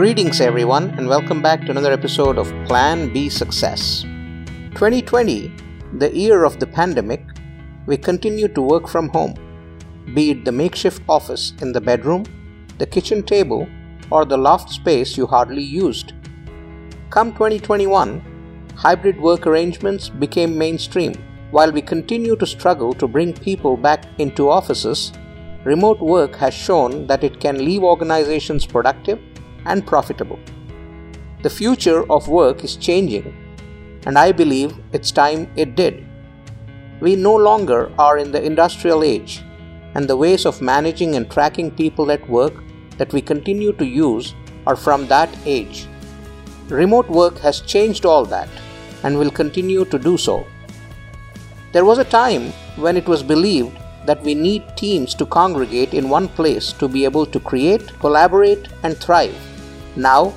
Greetings, everyone, and welcome back to another episode of Plan B Success. 2020, the year of the pandemic, we continue to work from home, be it the makeshift office in the bedroom, the kitchen table, or the loft space you hardly used. Come 2021, hybrid work arrangements became mainstream. While we continue to struggle to bring people back into offices, remote work has shown that it can leave organizations productive and profitable. The future of work is changing, and I believe it's time it did. We no longer are in the industrial age, and the ways of managing and tracking people at work that we continue to use are from that age. Remote work has changed all that and will continue to do so. There was a time when it was believed that we need teams to congregate in one place to be able to create, collaborate, and thrive. Now,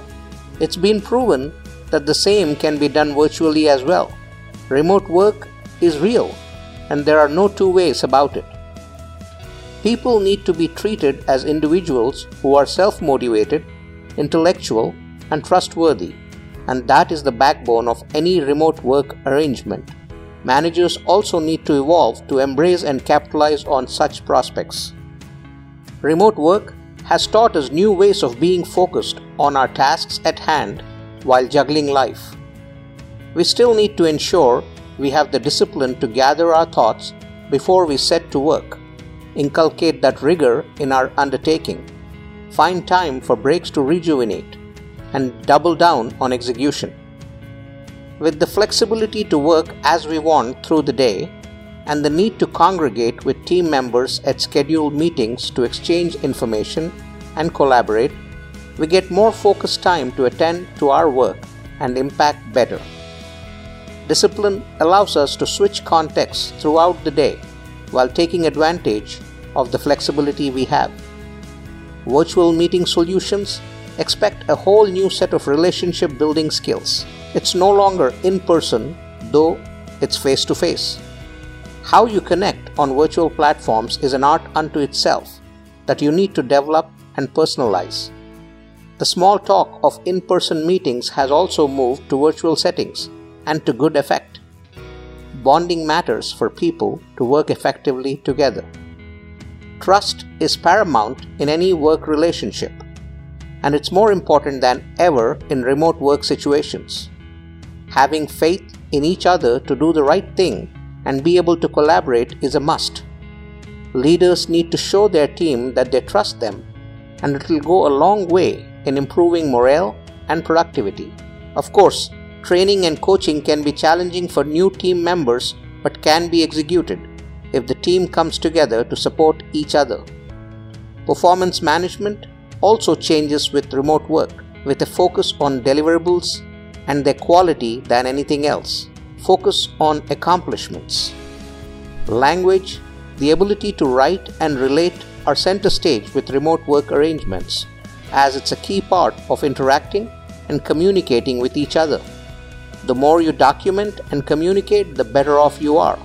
it's been proven that the same can be done virtually as well. Remote work is real, and there are no two ways about it. People need to be treated as individuals who are self motivated, intellectual, and trustworthy, and that is the backbone of any remote work arrangement. Managers also need to evolve to embrace and capitalize on such prospects. Remote work has taught us new ways of being focused on our tasks at hand while juggling life. We still need to ensure we have the discipline to gather our thoughts before we set to work, inculcate that rigor in our undertaking, find time for breaks to rejuvenate, and double down on execution. With the flexibility to work as we want through the day, and the need to congregate with team members at scheduled meetings to exchange information and collaborate, we get more focused time to attend to our work and impact better. Discipline allows us to switch contexts throughout the day while taking advantage of the flexibility we have. Virtual meeting solutions expect a whole new set of relationship building skills. It's no longer in person, though it's face to face. How you connect on virtual platforms is an art unto itself that you need to develop and personalize. The small talk of in person meetings has also moved to virtual settings and to good effect. Bonding matters for people to work effectively together. Trust is paramount in any work relationship, and it's more important than ever in remote work situations. Having faith in each other to do the right thing and be able to collaborate is a must. Leaders need to show their team that they trust them, and it will go a long way in improving morale and productivity. Of course, training and coaching can be challenging for new team members but can be executed if the team comes together to support each other. Performance management also changes with remote work, with a focus on deliverables and their quality than anything else focus on accomplishments. Language, the ability to write and relate are center stage with remote work arrangements, as it's a key part of interacting and communicating with each other. The more you document and communicate, the better off you are.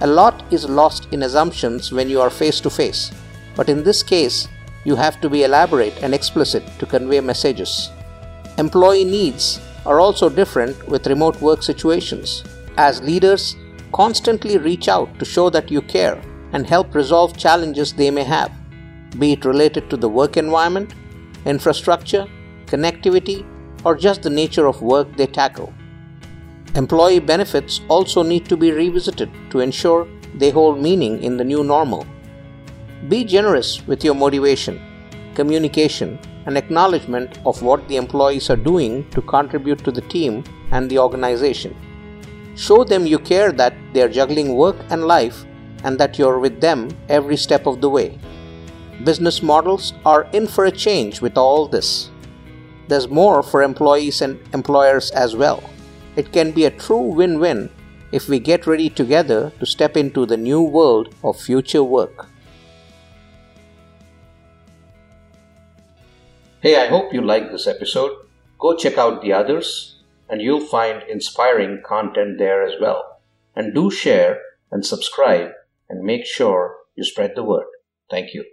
A lot is lost in assumptions when you are face to face, but in this case, you have to be elaborate and explicit to convey messages. Employee needs are also different with remote work situations, as leaders constantly reach out to show that you care and help resolve challenges they may have, be it related to the work environment, infrastructure, connectivity, or just the nature of work they tackle. Employee benefits also need to be revisited to ensure they hold meaning in the new normal. Be generous with your motivation, communication, and acknowledgement of what the employees are doing to contribute to the team and the organization. Show them you care that they are juggling work and life and that you're with them every step of the way. Business models are in for a change with all this. There's more for employees and employers as well. It can be a true win win if we get ready together to step into the new world of future work. Hey, I hope you liked this episode. Go check out the others, and you'll find inspiring content there as well. And do share and subscribe and make sure you spread the word. Thank you.